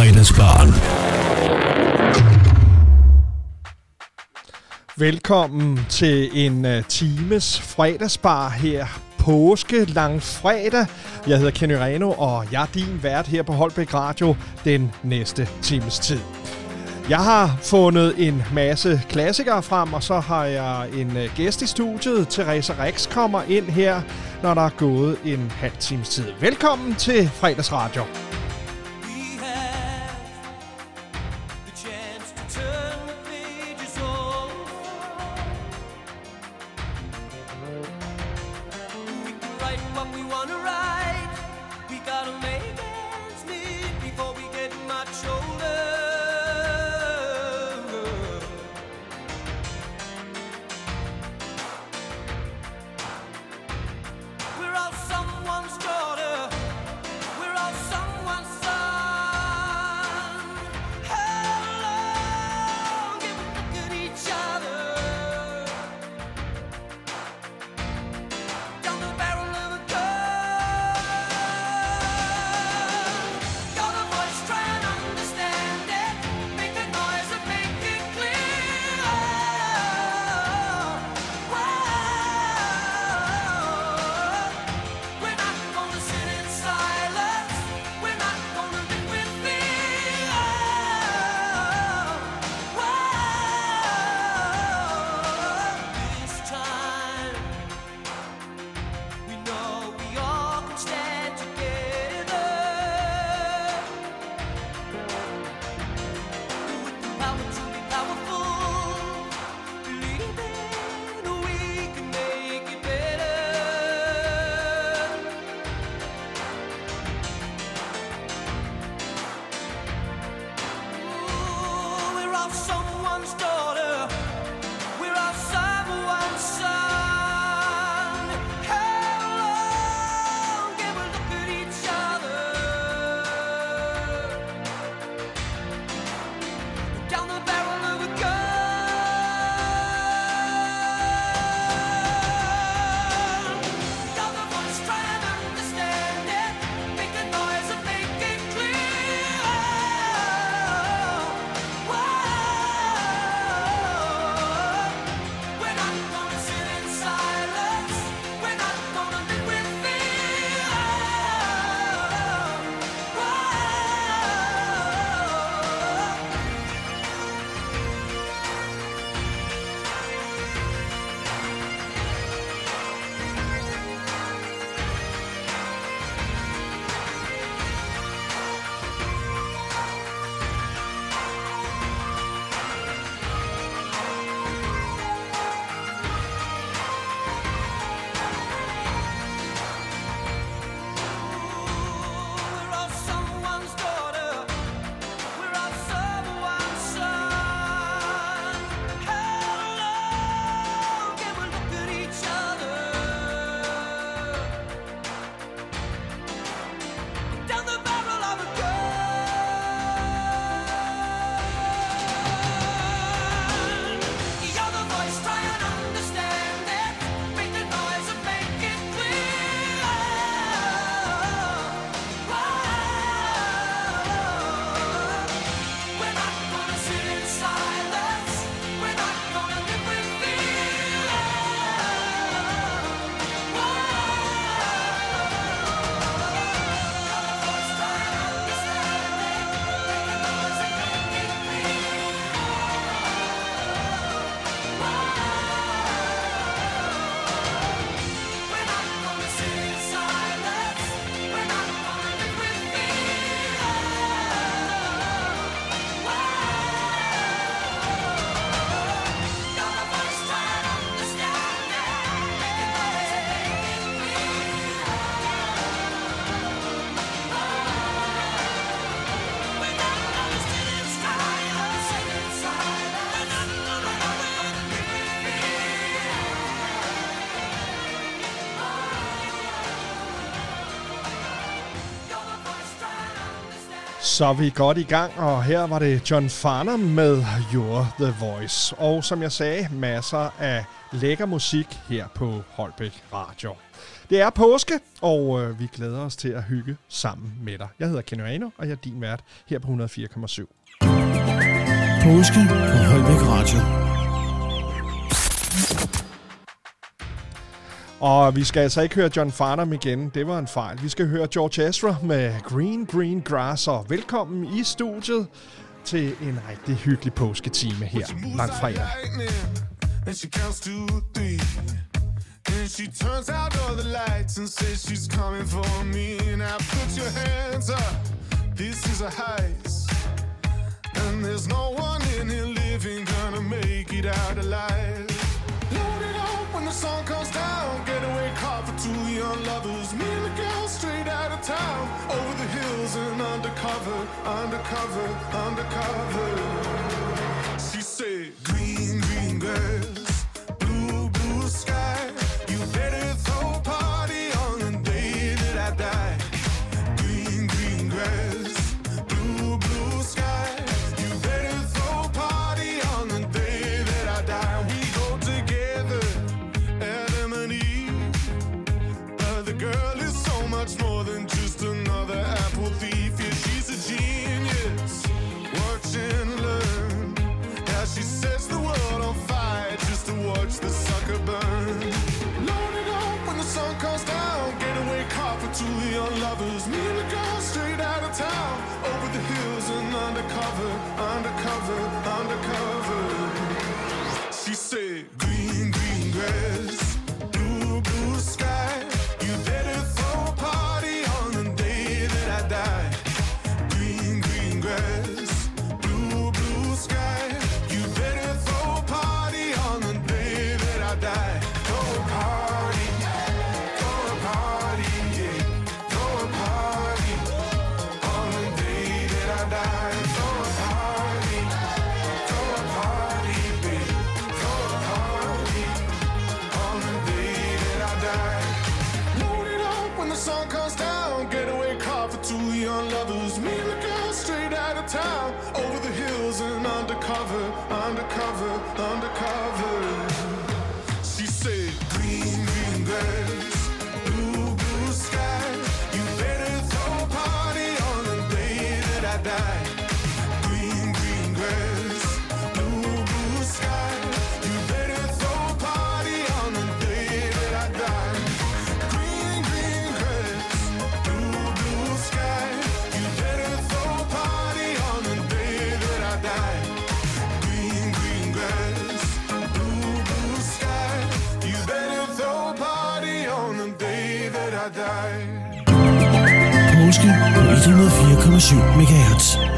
Fredagsbaren. Velkommen til en øh, times fredagsbar her påske lang fredag. Jeg hedder Kenny Reno, og jeg er din vært her på Holbæk Radio den næste times tid. Jeg har fundet en masse klassikere frem, og så har jeg en øh, gæst i studiet. Therese Rex kommer ind her, når der er gået en halv times tid. Velkommen til fredagsradio. Radio. Så er vi godt i gang, og her var det John Farnham med You're The Voice. Og som jeg sagde, masser af lækker musik her på Holbæk Radio. Det er påske, og øh, vi glæder os til at hygge sammen med dig. Jeg hedder Kenny Ano, og jeg er din vært her på 104,7. Påske på Holbæk Radio. Og vi skal altså ikke høre John Farnham igen, det var en fejl. Vi skal høre George Ezra med Green Green Grass, og velkommen i studiet til en rigtig hyggelig påsketime her. Langt fredag. And she counts to three And she turns out all the lights And says she's coming for me. Now put your hands up. This is a heist. undercover, undercover. undercover, undercover. undercover, undercover. på 104,7 MHz.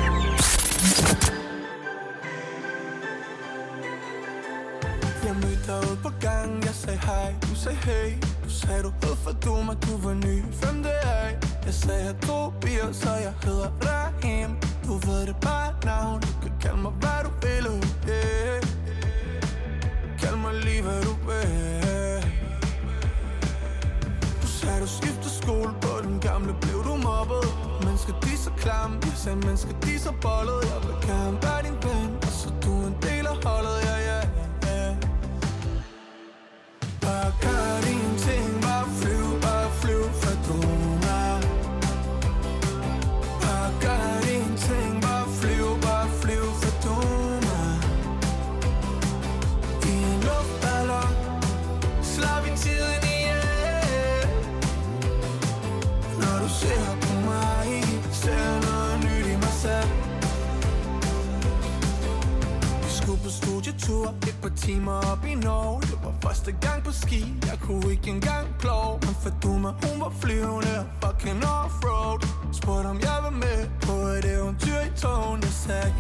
tårne sig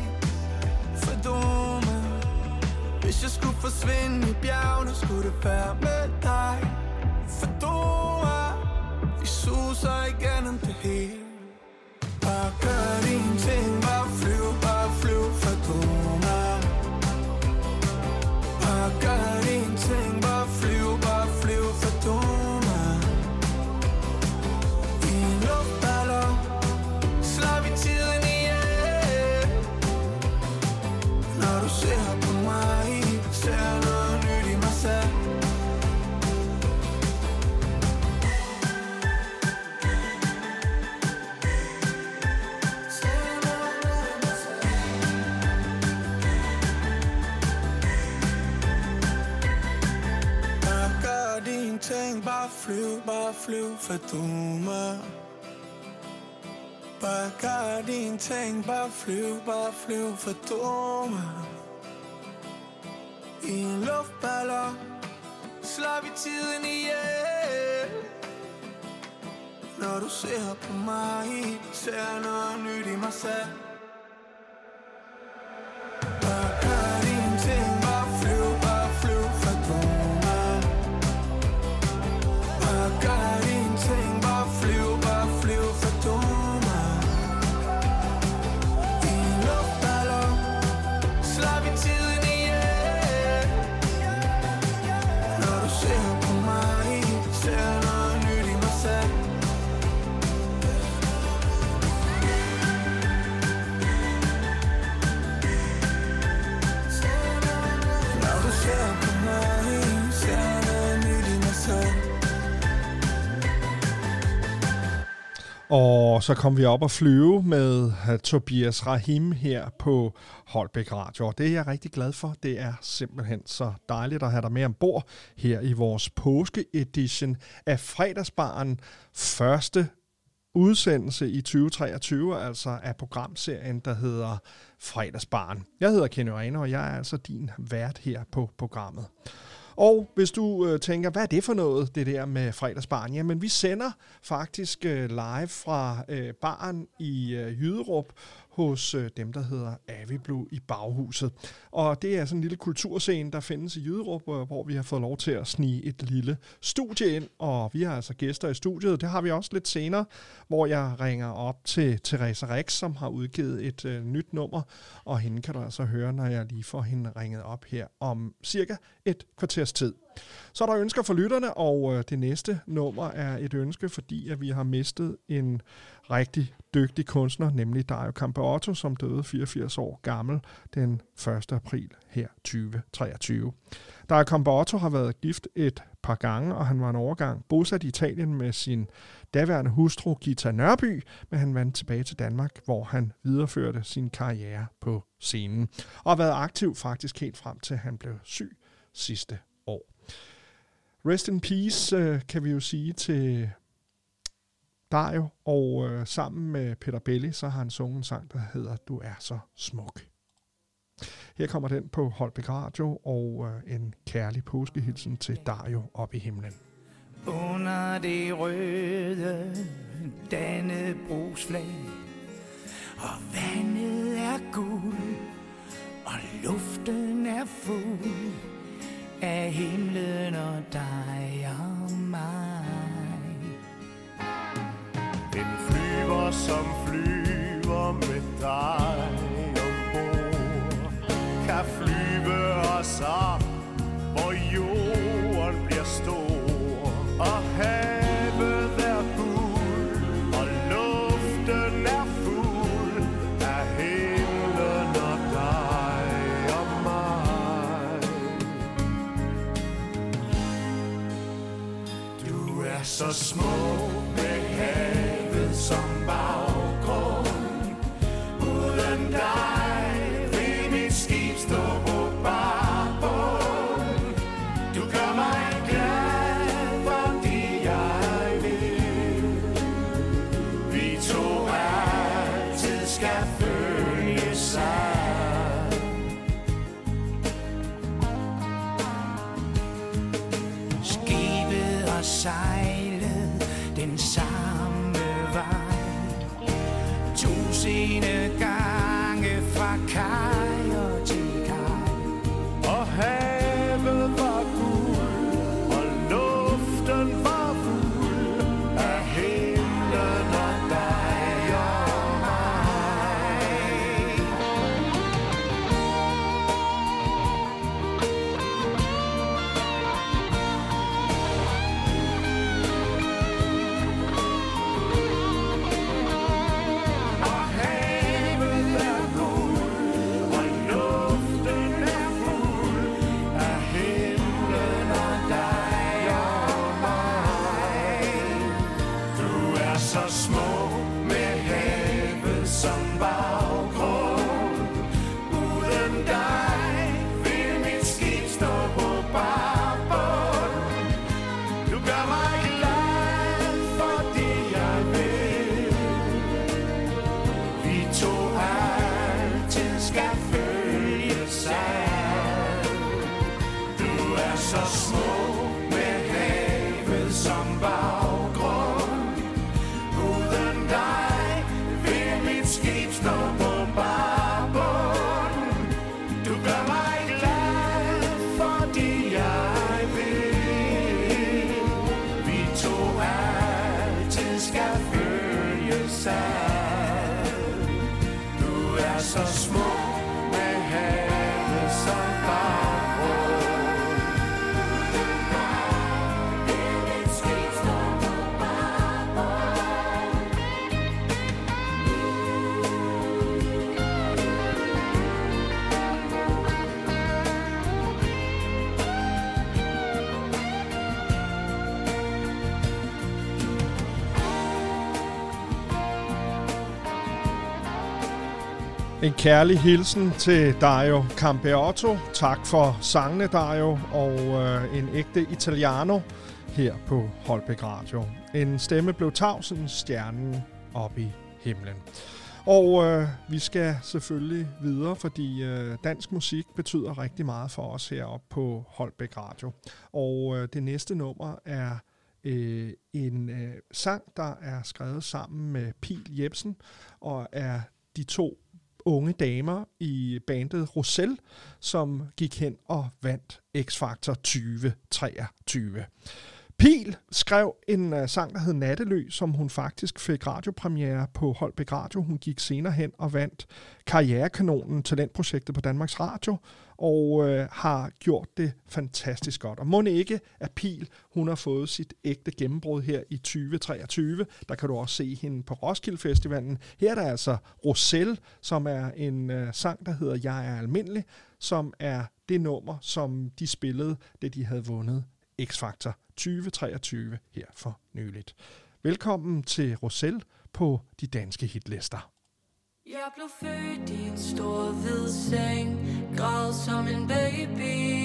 Fordome Hvis jeg skulle forsvinde i bjergene Skulle det være med dig. Fedora Vi suser igennem det hele. Bare gør din ting. Flyv, bare flyv, for du mig Bare gør din ting, bare flyv, bare flyv, for du mig I en luftballon slår vi tiden ihjel. Når du ser på mig, ser noget nyt i mig selv. Og så kom vi op og flyve med øh, Tobias Rahim her på Holbæk Radio. Og det er jeg rigtig glad for. Det er simpelthen så dejligt at have dig med ombord her i vores påske-edition af fredagsbaren. Første udsendelse i 2023, altså af programserien, der hedder Fredagsbaren. Jeg hedder Kenny Rene, og jeg er altså din vært her på programmet. Og hvis du øh, tænker, hvad er det for noget, det der med fredagsbaren? Jamen, vi sender faktisk øh, live fra øh, baren i øh, Jyderup hos øh, dem, der hedder Aviblu i Baghuset. Og det er sådan en lille kulturscene, der findes i Jyderup, øh, hvor vi har fået lov til at snige et lille studie ind, og vi har altså gæster i studiet. Det har vi også lidt senere, hvor jeg ringer op til Teresa Rex, som har udgivet et øh, nyt nummer, og hende kan du altså høre, når jeg lige får hende ringet op her om cirka et kvarters tid. Så er der ønsker for lytterne, og øh, det næste nummer er et ønske, fordi at vi har mistet en rigtig dygtig kunstner, nemlig Dario Campeotto, som døde 84 år gammel den 1. april her 2023. Dario Campeotto har været gift et par gange, og han var en overgang bosat i Italien med sin daværende hustru Gita Nørby, men han vendte tilbage til Danmark, hvor han videreførte sin karriere på scenen, og har været aktiv faktisk helt frem til, han blev syg sidste år. Rest in peace, øh, kan vi jo sige til Dario, og øh, sammen med Peter Belli, så har han sunget en sang, der hedder Du er så smuk. Her kommer den på Holbæk Radio, og øh, en kærlig påskehilsen til Dario op i himlen. Under det røde Dannebrogsflag Og vandet er guld Og luften er fuld Af himlen og dig og mig en flyver, som flyver med dig ombord Kan flyve os op, hvor jorden bliver stor. Og havet er guld, og luften er fuld Af himlen og dig og mig. Du er så smuk En kærlig hilsen til Dario Campeotto. Tak for sangene, Dario, og øh, en ægte italiano her på Holbæk Radio. En stemme blev tavsen, stjernen op i himlen. Og øh, vi skal selvfølgelig videre, fordi øh, dansk musik betyder rigtig meget for os heroppe på Holbæk Radio. Og øh, det næste nummer er øh, en øh, sang, der er skrevet sammen med Pil Jebsen, og er de to unge damer i bandet Rosel, som gik hen og vandt X-Factor 2023. Pil skrev en uh, sang, der hed Nattelø, som hun faktisk fik radiopremiere på Holbæk Radio. Hun gik senere hen og vandt Karrierekanonen talentprojektet på Danmarks Radio, og uh, har gjort det fantastisk godt. Og må ikke, at Pil hun har fået sit ægte gennembrud her i 2023. Der kan du også se hende på Roskilde Festivalen. Her er der altså Roselle, som er en uh, sang, der hedder Jeg er almindelig, som er det nummer, som de spillede, da de havde vundet X-Factor 2023 her for nyligt. Velkommen til Rosel på de danske hitlister. Jeg blev født i en stor hvid seng Græd som en baby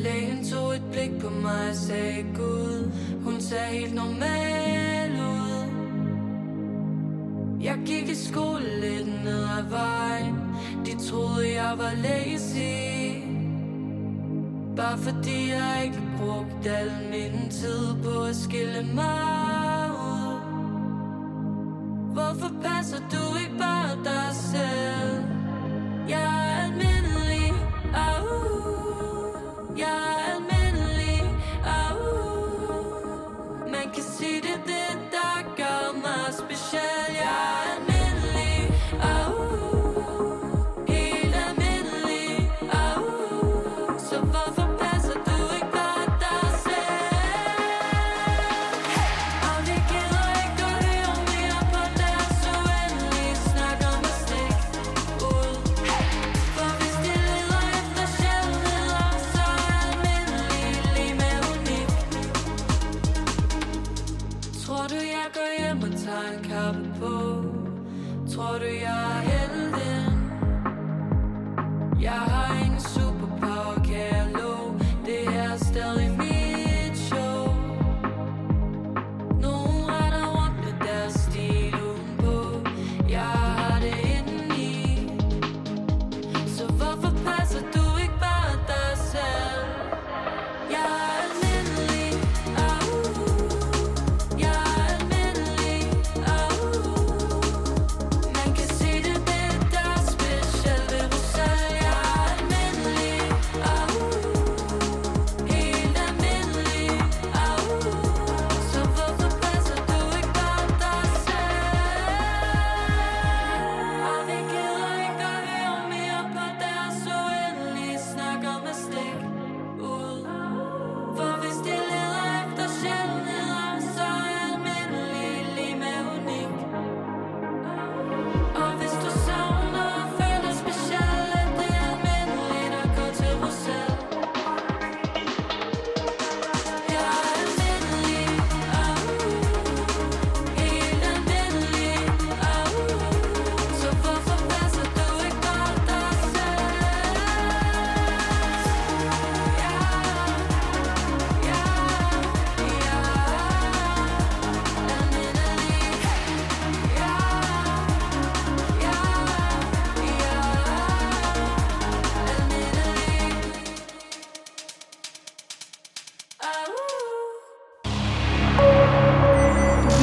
Lægen tog et blik på mig og sagde Gud Hun ser helt normal ud Jeg gik i skole lidt ned ad vejen De troede jeg var lazy Bare fordi jeg ikke brugt al min tid på at skille mig ud Hvorfor passer du ikke bare dig selv? Jeg er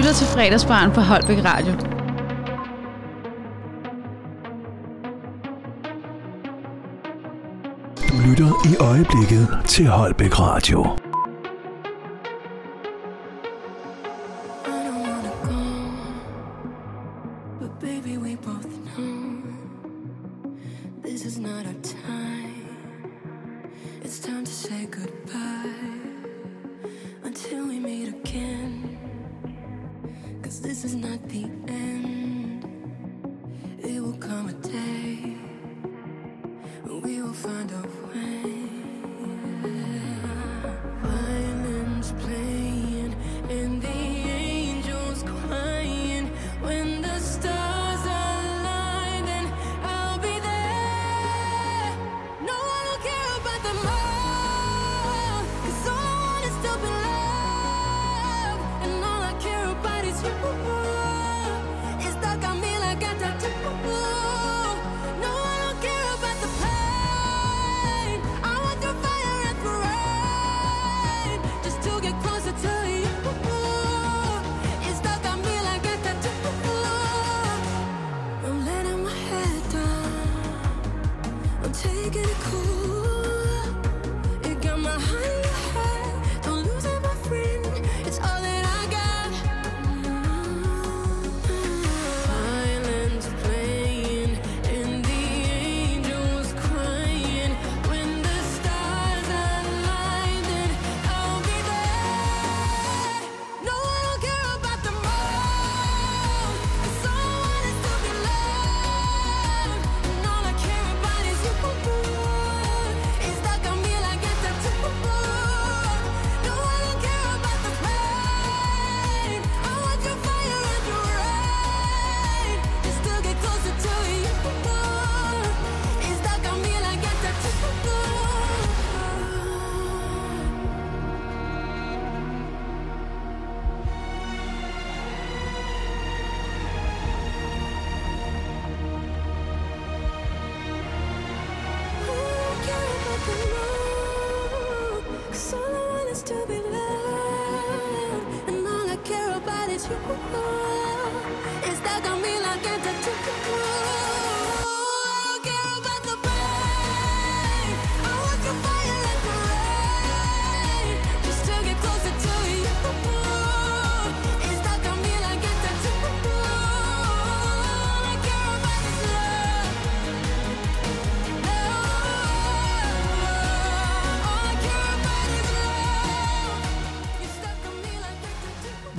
lytter til Fredagsbarn på Holbæk Radio. Du lytter i øjeblikket til Holbæk Radio.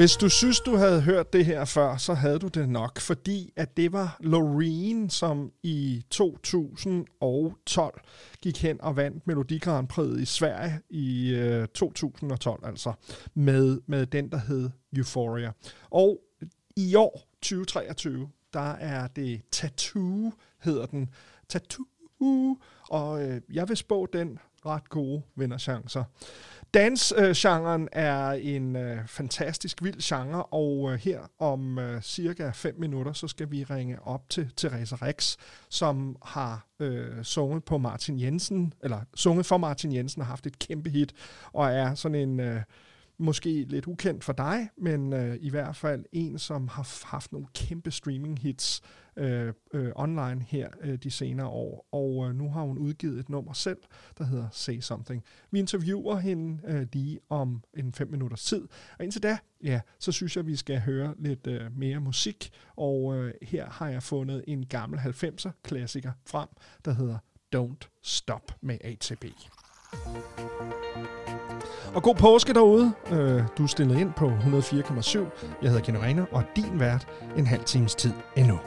Hvis du synes, du havde hørt det her før, så havde du det nok, fordi at det var Loreen, som i 2012 gik hen og vandt Melodi Grand Prix i Sverige i øh, 2012, altså med, med den, der hed Euphoria. Og i år, 2023, der er det Tattoo, hedder den. Tattoo. Og øh, jeg vil spå den ret gode vinderchancer. Dansgenren øh, er en øh, fantastisk vild genre, og øh, her om øh, cirka 5 minutter, så skal vi ringe op til Therese Rex, som har øh, sunget på Martin Jensen, eller sunget for Martin Jensen og haft et kæmpe hit, og er sådan en... Øh, måske lidt ukendt for dig, men øh, i hvert fald en, som har haft nogle kæmpe streaming hits øh, øh, online her øh, de senere år. Og øh, nu har hun udgivet et nummer selv, der hedder Say Something. Vi interviewer hende øh, lige om en fem minutters tid. Og indtil da, ja, så synes jeg, vi skal høre lidt øh, mere musik. Og øh, her har jeg fundet en gammel 90'er klassiker frem, der hedder Don't Stop med ATB. Og god påske derude. Øh, du er stillet ind på 104,7. Jeg hedder Kenny og din vært en halv times tid endnu.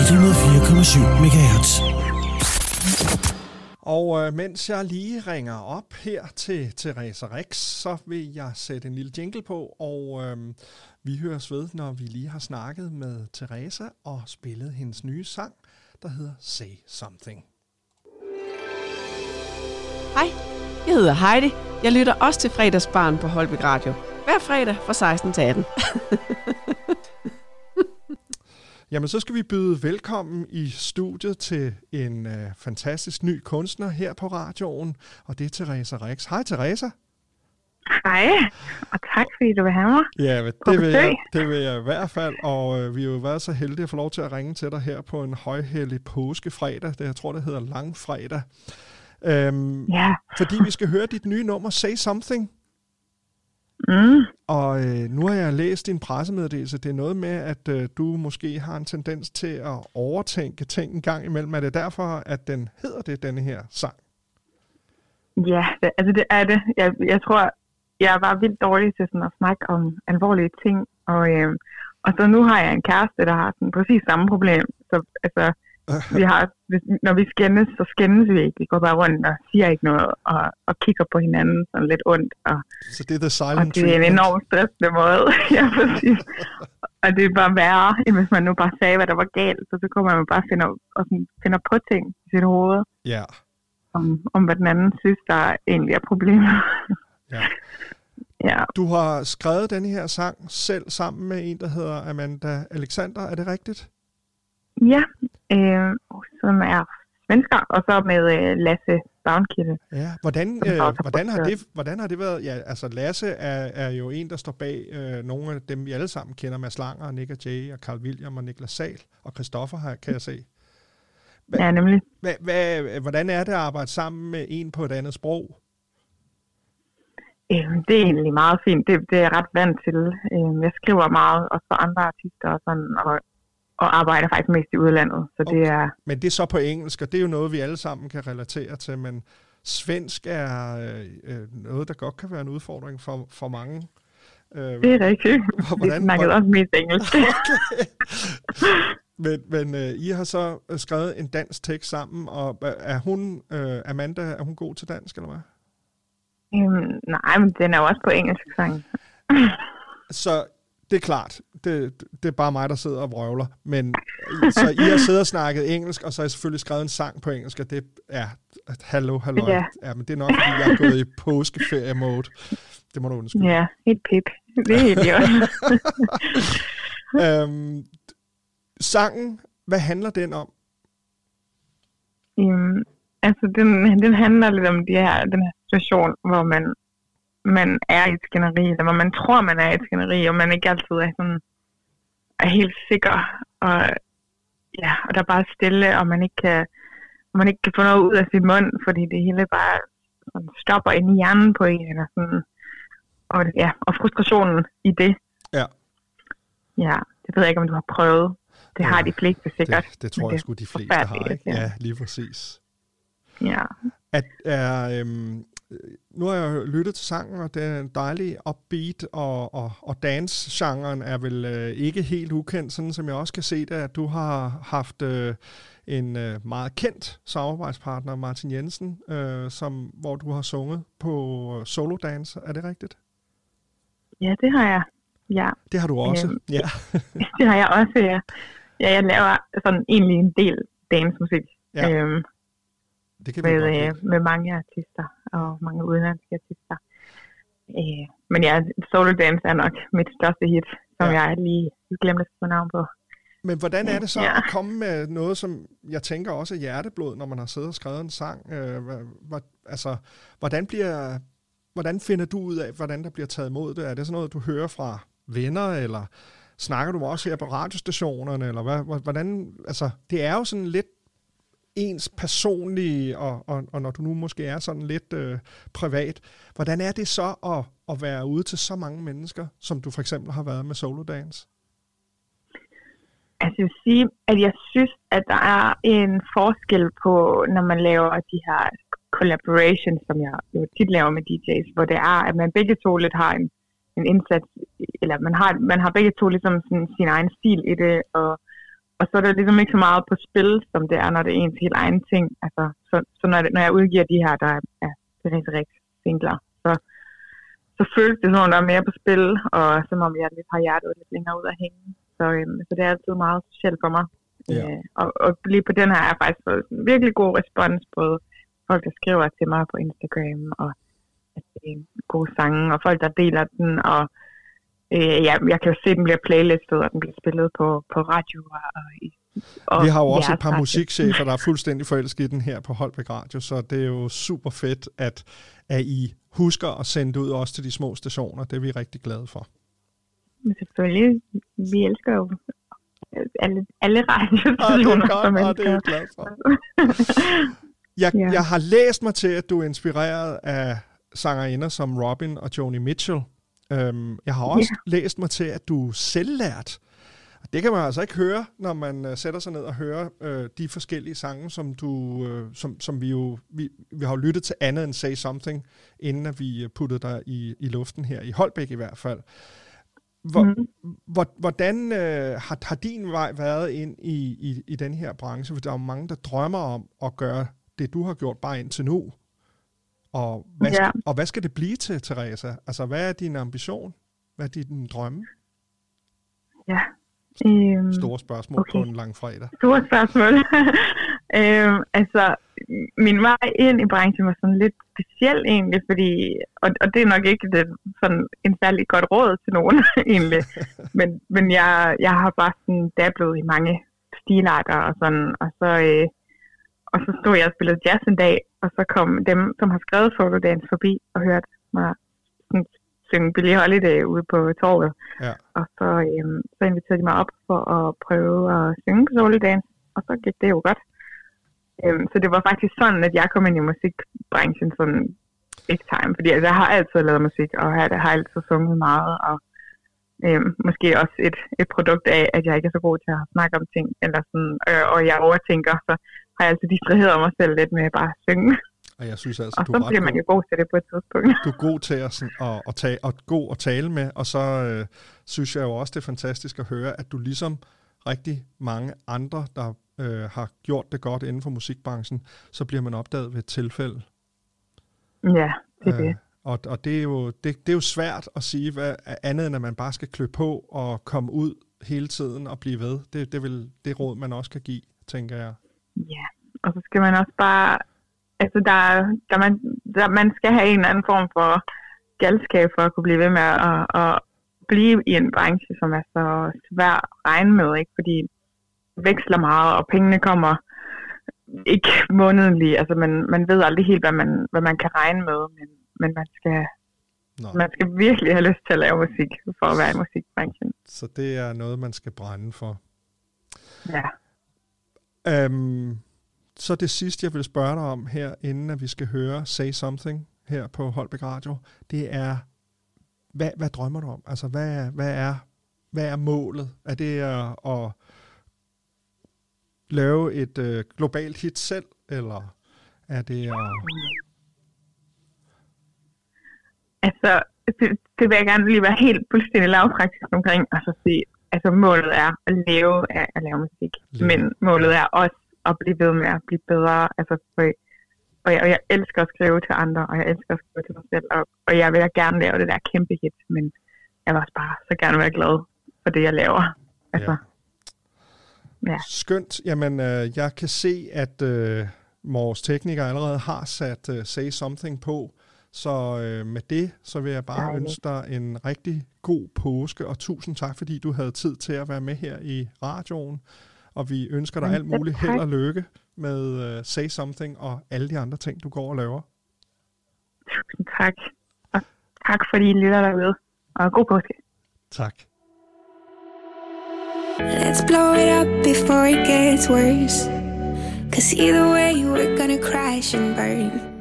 104,7 MHz. Og øh, mens jeg lige ringer op her til Therese Rex, så vil jeg sætte en lille jingle på, og øh, vi høres ved, når vi lige har snakket med Therese og spillet hendes nye sang, der hedder Say Something. Hej, jeg hedder Heidi. Jeg lytter også til fredagsbarn på Holbæk Radio. Hver fredag fra 16 til 18. Jamen, så skal vi byde velkommen i studiet til en øh, fantastisk ny kunstner her på radioen, og det er Therese Rex. Hej Therese. Hej, og tak fordi du vil have mig. Ja, men det vil, jeg, det vil jeg i hvert fald, og øh, vi har jo været så heldige at få lov til at ringe til dig her på en højhellig påskefredag. Det, jeg tror, det hedder Langfredag. Øhm, Ja, fordi vi skal høre dit nye nummer, Say Something. Mm, Og øh, nu har jeg læst din pressemeddelelse. Det er noget med, at øh, du måske har en tendens til at overtænke ting en gang imellem. Er det derfor, at den hedder det, denne her sang? ja, det, altså det er det. Jeg, jeg tror, jeg var vildt dårlig til sådan at snakke om alvorlige ting. Og, øh, og så nu har jeg en kæreste, der har sådan præcis samme problem. Så altså, vi har, hvis, når vi skændes, så skændes vi ikke. Vi går bare rundt og siger ikke noget, og, og kigger på hinanden sådan lidt ondt. Og, Så det er The og Silent det er en enormt stressende måde. ja, præcis. Og det er bare værre, end hvis man nu bare sagde, hvad der var galt. Så så kommer man bare finder, og sådan, finder på ting i sit hoved. Ja, om, om hvad den anden synes, der egentlig er problemet. ja. ja, Du har skrevet denne her sang selv sammen med en, der hedder Amanda Alexander. Er det rigtigt? Ja øh, som er svensker, og så med øh, Lasse Bavnkilde. Ja, hvordan, øh, hvordan, har det, hvordan har det været? Ja, altså Lasse er, er jo en, der står bag øh, nogle af dem, vi alle sammen kender, Mads Langer, Nick og Jay, og Carl William og Niklas Sal, og Christoffer her, kan jeg se. Hva- Ja, nemlig. Hva, hva, hvordan er det at arbejde sammen med en på et andet sprog? Øh, det er egentlig meget fint. Det, det er jeg ret vant til. Øh, jeg skriver meget, også for andre artister og sådan, og, og arbejder faktisk mest i udlandet. Så det er, Men det er så på engelsk, og det er jo noget, vi alle sammen kan relatere til, men svensk er øh, øh, noget, der godt kan være en udfordring for, for mange. Øh, det er rigtigt. Vi Hvordan- snakkede hvordan- også mest engelsk. Men, men øh, I har så øh, skrevet en dansk tekst sammen, og øh, er hun, øh, Amanda, er hun god til dansk, eller hvad? øhm, nej, men den er jo også på engelsk sang. Så det er klart, det, det er bare mig, der sidder og vrøvler. Men øh, så I har siddet og snakket engelsk, og så har I selvfølgelig skrevet en sang på engelsk, og det er, hallo, hallo. Ja. ja men det er nok, fordi jeg er gået i påskeferie-mode. Det må du undskylde. Ja, helt pip. Det er helt. Øhm, sangen, hvad handler den om? Øhm, altså, den, den handler lidt om de her, den her situation, hvor man, man er i et skænderi, eller hvor man tror, man er i et skænderi, og man ikke altid er, sådan, er helt sikker. Og, ja, og der er bare stille, og man ikke kan, man ikke kan få noget ud af sin mund, fordi det hele bare sådan, stopper ind i hjernen på en. Eller sådan. Og, ja, og frustrationen i det. Ja. Ja, det ved jeg ikke, om du har prøvet. Det har Ja, de fleste sikkert. Det, det tror jeg sgu, de fleste har, ikke? ja. Lige præcis. Ja. At, er, øhm, øh, nu har jeg lyttet til sangen, og det er en dejlig upbeat, og, og, og dance-genren er vel øh, ikke helt ukendt, sådan som jeg også kan se det, at du har haft øh, en øh, meget kendt samarbejdspartner, Martin Jensen, øh, som, hvor du har sunget på solo dance. Er det rigtigt? ja, det har jeg. Ja. Det har du også. Øhm, ja. Det har jeg også, ja. Ja, jeg laver sådan egentlig en del dancemusik Ja, øhm, det kan vi med, øh, med mange artister og mange udenlandske artister. Øh, men ja, solo dance er nok mit største hit, som Ja. jeg lige glemte at få navn på. Men hvordan er det så Ja. at komme med noget, som jeg tænker også er hjerteblod, når man har siddet og skrevet en sang? Øh, hvad, hvad, altså, hvordan, bliver, hvordan finder du ud af, hvordan der bliver taget imod det? Er det sådan noget, du hører fra venner, eller snakker du også her på radiostationerne? Eller hvad- hvordan, altså, det er jo sådan lidt ens personlige, og, og, og når du nu måske er sådan lidt øh, privat, hvordan er det så at, at være ude til så mange mennesker, som du for eksempel har været med solo dance? Altså jeg vil sige, at jeg synes, at der er en forskel på, når man laver de her collaborations, som jeg jo tit laver med DJ's, hvor det er, at man begge to lidt har en, en indsats, eller man har, man har begge to ligesom sådan, sin egen stil i det, og, og så er der ligesom ikke så meget på spil, som det er, når det er ens helt egen ting. Altså, så, så når, når jeg udgiver de her, der er rigtig, rigtig singler, så, så føles det som om, der er mere på spil, og som om jeg lidt har hjertet lidt længere ud at hænge. Så, øhm, så det er altid meget specielt for mig. Ja. Øh, og, og lige på den her har jeg faktisk fået sådan virkelig god respons, både folk, der skriver til mig på Instagram, og at det er gode sange, og folk, der deler den, og øh, ja, jeg kan jo se, at den bliver playlistet, og den bliver spillet på, på radio. Og, i, og Vi har jo også et par radio. musikchefer, der er fuldstændig forelsket i den her på Holbæk Radio, så det er jo super fedt, at, at I husker at sende det ud også til de små stationer. Det er vi rigtig glade for. Men selvfølgelig, vi elsker jo alle, alle Ah, det radiostationer, er godt, det er jeg glad for. Jeg, Ja. jeg har læst mig til, at du er inspireret af sangerinder som Robin og Joni Mitchell. Øhm, jeg har også læst mig til, at du er selvlært. Det kan man altså ikke høre, når man øh, sætter sig ned og hører øh, de forskellige sange, som du, øh, som, som vi jo, vi, vi har jo lyttet til andet end Say Something, inden at vi øh, puttede dig i, i luften her, i Holbæk i hvert fald. Hvor, Mhm. hvor, hvordan øh, har, har din vej været ind i, i, i den her branche? For der er jo mange, der drømmer om at gøre det, du har gjort bare indtil nu. Og hvad, skal, Ja. og hvad skal det blive til, Teresa? Altså, hvad er din ambition? Hvad er din drømme? Ja. Øhm, Store spørgsmål okay. på en lang fredag. store spørgsmål. øhm, altså, min vej ind i branchen var sådan lidt speciel egentlig, fordi, og, og det er nok ikke det, sådan en særlig godt råd til nogen egentlig, men, men jeg, jeg har bare sådan dablet i mange stilarter og sådan, og så, øh, og så stod jeg og spillede jazz en dag, og så kom dem, som har skrevet Dance forbi og hørte mig sådan, synge Billie Holiday ude på torvet. Ja. Og så, øhm, så inviterede de mig op for at prøve at synge på Dance, og så gik det jo godt. Øhm, så det var faktisk sådan, at jeg kom ind i musikbranchen sådan big time, fordi altså, jeg har altid lavet musik, og jeg har altid sunget meget, og øhm, måske også et, et produkt af, at jeg ikke er så god til at snakke om ting, eller sådan, øh, og jeg overtænker, så har jeg altid distraheret mig selv lidt med bare at synge. Og jeg synes altså, Og du så er bliver man jo god til det på et tidspunkt. du er god til at, sådan, at, at, tale, at, god at tale med, og så øh, synes jeg jo også, det er fantastisk at høre, at du ligesom rigtig mange andre, der øh, har gjort det godt inden for musikbranchen, så bliver man opdaget ved et tilfælde. Ja, det er det. og, og det, er jo, det, det er jo svært at sige hvad, andet, end at man bare skal klø på og komme ud hele tiden og blive ved. Det, det er vel det råd, man også kan give, tænker jeg. Ja, og så skal man også bare, altså der, der, man, der man skal have en eller anden form for galskab for at kunne blive ved med at, at blive i en branche, som er så svær at regne med, ikke? fordi det veksler meget, og pengene kommer ikke månedligt. Altså man, man ved aldrig helt, hvad man, hvad man kan regne med, men, men man, skal, Nå. man skal virkelig have lyst til at lave musik for at være i musikbranchen. Så det er noget, man skal brænde for. Ja. Øhm, så det sidste, jeg vil spørge dig om her, inden at vi skal høre Say Something her på Holbæk Radio, det er, hvad, hvad drømmer du om? Altså, hvad, er- hvad, er, hvad er målet? Er det at, at lave et øh, globalt hit selv, eller er det at... Altså, det, det vil jeg gerne lige være helt fuldstændig lavpraktisk omkring, og så sige, altså målet er at leve af at lave musik, Leve. men målet er også at blive ved med at blive bedre, altså for, og, jeg, og jeg elsker at skrive til andre, og jeg elsker at skrive til mig selv, og, og jeg vil gerne lave det der kæmpe hit, men jeg vil også bare så gerne være glad for det, jeg laver. Altså, ja. Skønt. Jamen, øh, jeg kan se, at øh, vores tekniker allerede har sat øh, Say Something på. Så øh, med det, så vil jeg bare Dejligt. ønske dig en rigtig god påske, og tusind tak, fordi du havde tid til at være med her i radioen. Og vi ønsker dig Jamen, alt muligt held og lykke med øh, Say Something og alle de andre ting, du går og laver. Tusind tak. Og tak fordi I lytter derude, og god påske. Tak. Let's blow it up before it gets worse. Cause either way, we're gonna crash and burn.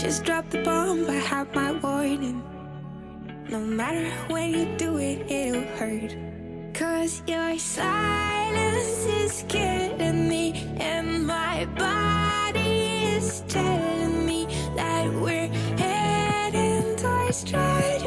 Just drop the bomb, I have my warning. No matter when you do it, it'll hurt. Cause your silence is killing me, and my body is telling me that we're heading towards tragedy.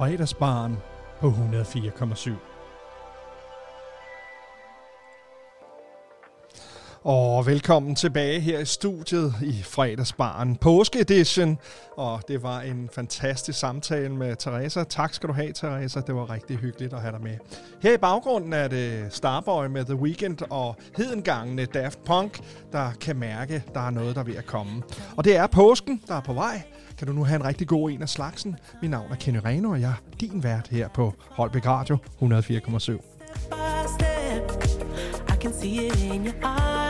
Fredagsbaren på 104,7. Og velkommen tilbage her i studiet i fredagsbaren Påske Edition. Og det var en fantastisk samtale med Teresa. Tak skal du have, Teresa. Det var rigtig hyggeligt at have dig med. Her i baggrunden er det Starboy med The Weeknd og hedengangene Daft Punk, der kan mærke, der er noget, der er ved at komme. Og det er påsken, der er på vej. Kan du nu have en rigtig god en af slagsen? Mit navn er Kenny Reno, og jeg er din vært her på Holbæk Radio 104,7. I can see it in your eyes,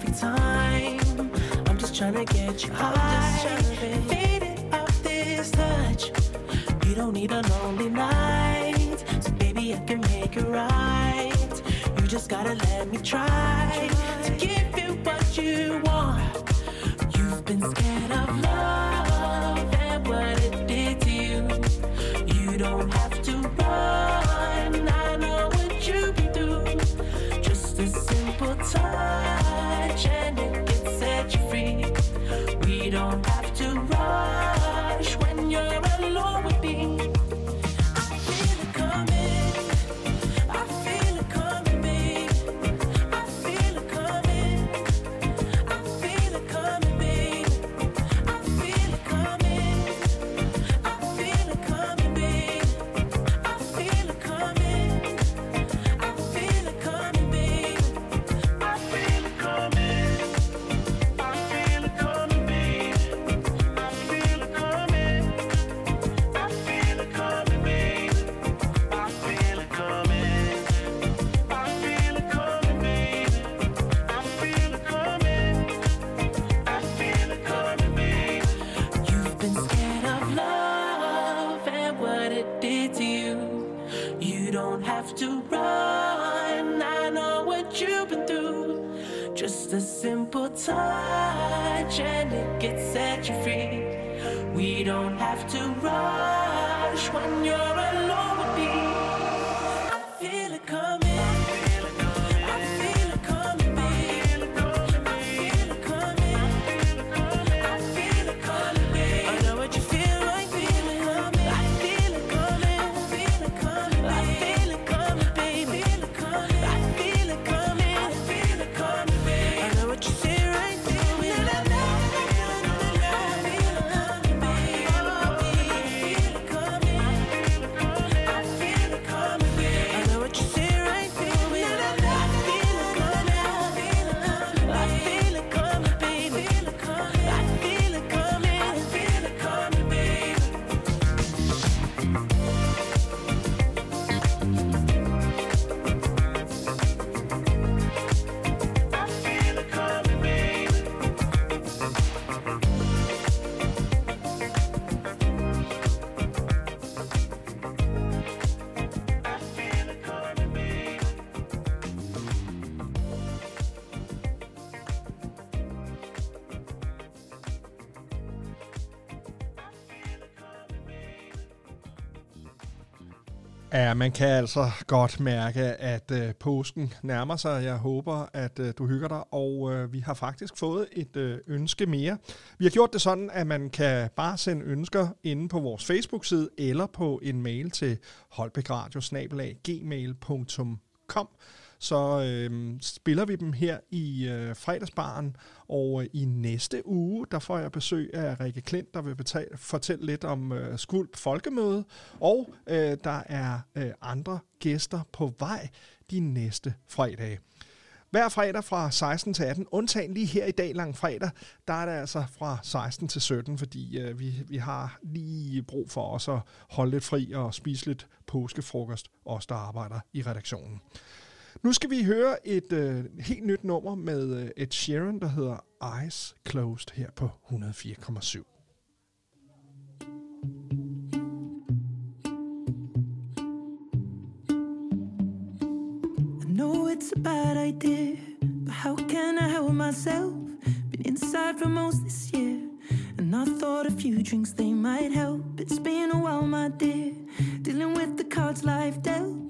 perfect time. I'm just trying to get you high, faded off this touch. You don't need a lonely night, so baby, I can make it right. You just gotta let me try to give you what you want. You've been scared of love Ja, man kan altså godt mærke, at øh, påsken nærmer sig. Jeg håber, at øh, du hygger dig, og øh, vi har faktisk fået et øh, ønske mere. Vi har gjort det sådan, at man kan bare sende ønsker inde på vores Facebook-side eller på en mail til holbækradio.gmail.com så øh, spiller vi dem her i øh, fredagsbaren, og øh, i næste uge, der får jeg besøg af Rikke Klint, der vil betale, fortælle lidt om øh, Skulp Folkemøde, og øh, der er øh, andre gæster på vej de næste fredage. Hver fredag fra 16 til 18, undtagen lige her i dag lang fredag, der er det altså fra 16 til 17, fordi øh, vi, vi har lige brug for os at holde lidt fri og spise lidt påskefrokost, os der arbejder i redaktionen. Nu skal vi høre et øh, helt nyt nummer med øh, Ed Sheeran, der hedder Eyes Closed her på 104,7. I know it's a bad idea, but how can I help myself? Been inside for most this year, and I thought a few drinks they might help. It's been a while, my dear, dealing with the cards life dealt.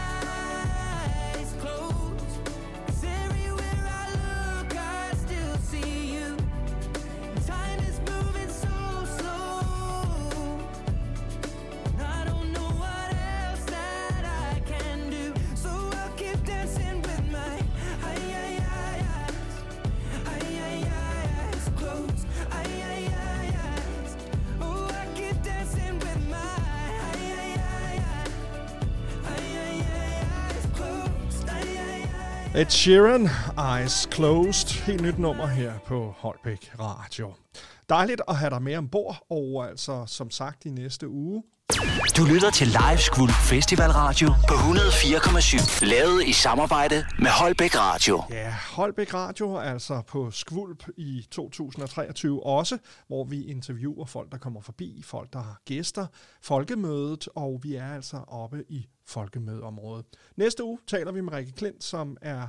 Ed Sheeran, Eyes Closed. Helt nyt nummer her på Holbæk Radio. Dejligt at have dig med ombord, og altså som sagt i næste uge. Du lytter til Live Skvulp Festival Radio på 104,7. Lavet i samarbejde med Holbæk Radio. Ja, Holbæk Radio, altså på Skvulp i 2023 også, hvor vi interviewer folk, der kommer forbi, folk, der har gæster, folkemødet, og vi er altså oppe i folkemødeområdet. Næste uge taler vi med Rikke Klint, som er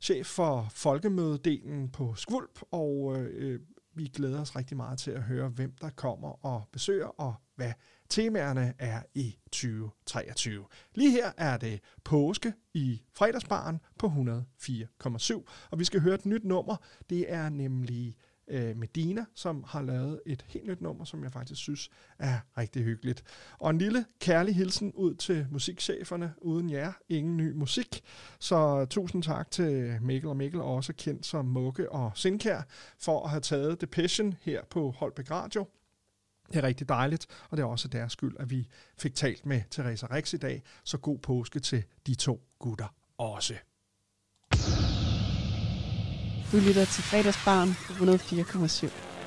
chef for folkemødedelen på Skvulp, og øh, øh, vi glæder os rigtig meget til at høre, hvem der kommer og besøger, og hvad temaerne er i 2023. Lige her er det påske i fredagsbaren på 104,7, og vi skal høre et nyt nummer. Det er nemlig øh, Medina, som har lavet et helt nyt nummer, som jeg faktisk synes er rigtig hyggeligt. Og en lille kærlig hilsen ud til musikcheferne. Uden jer, ingen ny musik. Så tusind tak til Mikkel og Mikkel, også kendt som Mugge og Sinkær, for at have taget Depression her på Holbæk Radio. Det er rigtig dejligt, og det er også deres skyld, at vi fik talt med Teresa Rex i dag. Så god påske til de to gutter også. Du lytter til fredagsbarn på 104,7.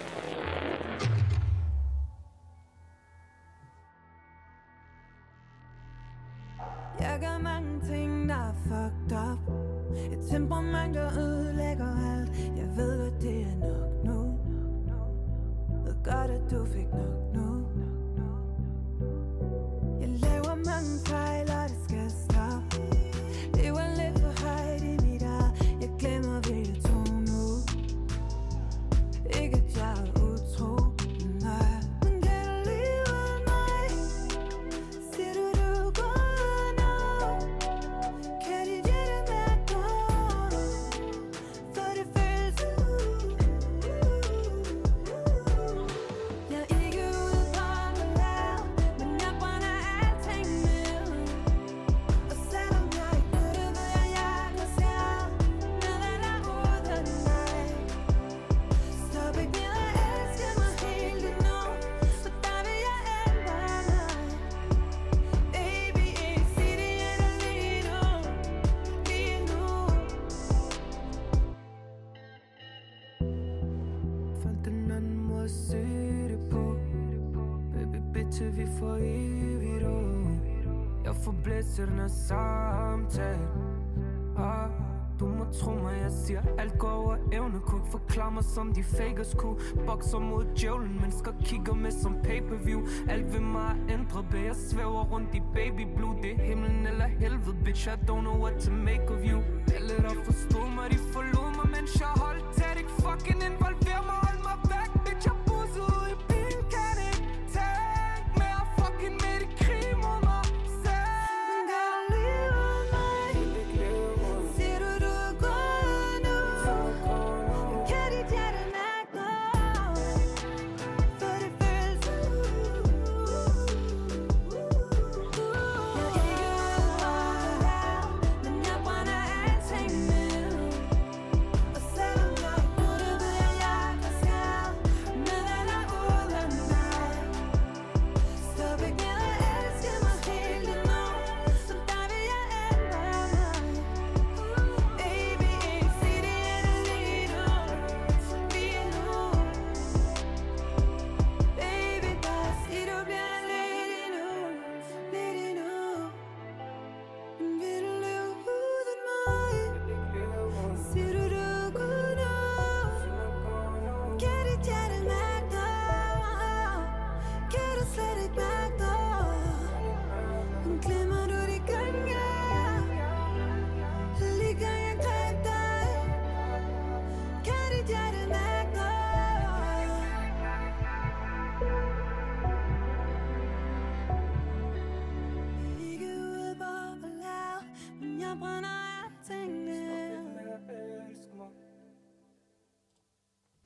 Som de fakers kunne. Bokser mod djævlen Mennesker kigger med som pay-per-view. Alt ved mig er ændret Bag jeg svæver rundt i baby blue. Det er himlen eller helvede Bitch, I don't know what to make of you. Alle der forstod mig, de forlod mig Mens jeg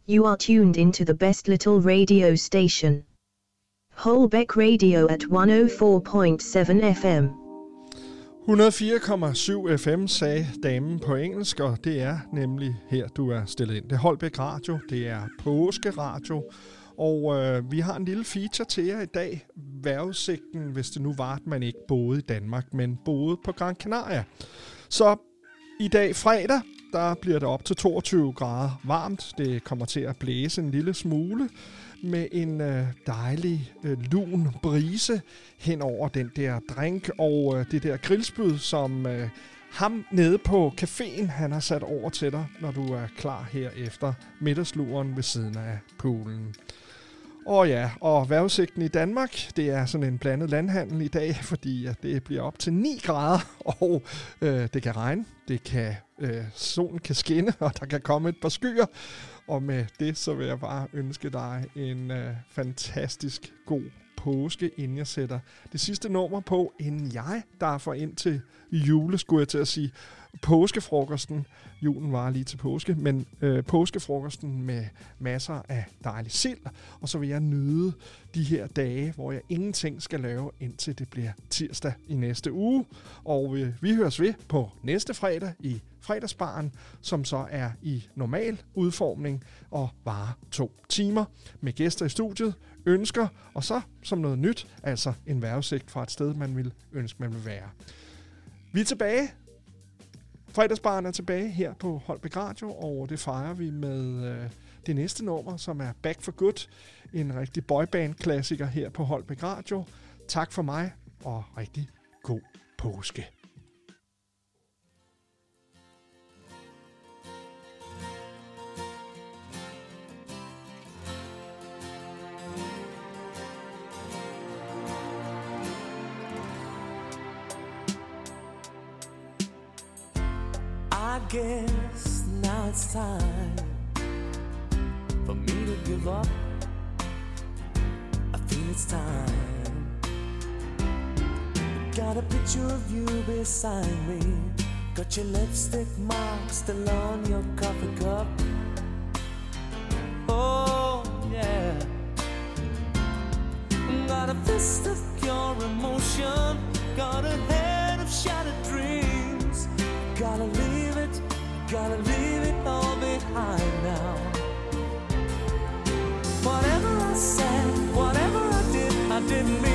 You are tuned into the best little radio station. Holbeck Radio at 104.7 FM. 104,7 FM sagde damen på engelsk, og det er nemlig her, du er stillet ind. Det er Holbæk Radio, det er påskeradio, og øh, vi har en lille feature til jer i dag. Værvesigten, hvis det nu var, at man ikke boede i Danmark, men boede på Gran Canaria. Så i dag fredag, der bliver det op til 22 grader varmt. Det kommer til at blæse en lille smule med en øh, dejlig øh, lun brise hen over den der drink og øh, det der grillspyd, som øh, ham nede på caféen, han har sat over til dig, når du er klar her efter middagsluren ved siden af poolen. Og ja, og vejrudsigten i Danmark, det er sådan en blandet landhandel i dag, fordi at det bliver op til 9 grader, og øh, det kan regne, det kan, øh, solen kan skinne, og der kan komme et par skyer. Og med det, så vil jeg bare ønske dig en øh, fantastisk god påske, inden jeg sætter det sidste nummer på, inden jeg der får ind til jule, skulle jeg til at sige, påskefrokosten. Julen var lige til påske, men øh, påskefrokosten med masser af dejlig sild, og så vil jeg nyde de her dage, hvor jeg ingenting skal lave, indtil det bliver tirsdag i næste uge. Og øh, vi høres ved på næste fredag i fredagsbaren, som så er i normal udformning og varer to timer med gæster i studiet, ønsker, og så som noget nyt, altså en vejrudsigt fra et sted, man vil ønske, man vil være. Vi er tilbage Fredagsbaren er tilbage her på Holbæk Radio, og det fejrer vi med øh, det næste nummer, som er Back for Good. En rigtig boyband-klassiker her på Holbæk Radio. Tak for mig, og rigtig god påske. Guess now it's time for me to give up. I feel it's time. Got a picture of you beside me. Got your lipstick mark still on your coffee cup. Oh, yeah. Got a fist of pure emotion. Got a head of shattered dreams. Got a gotta leave it all behind now. Whatever I said, whatever I did, I didn't mean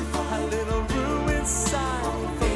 a little room inside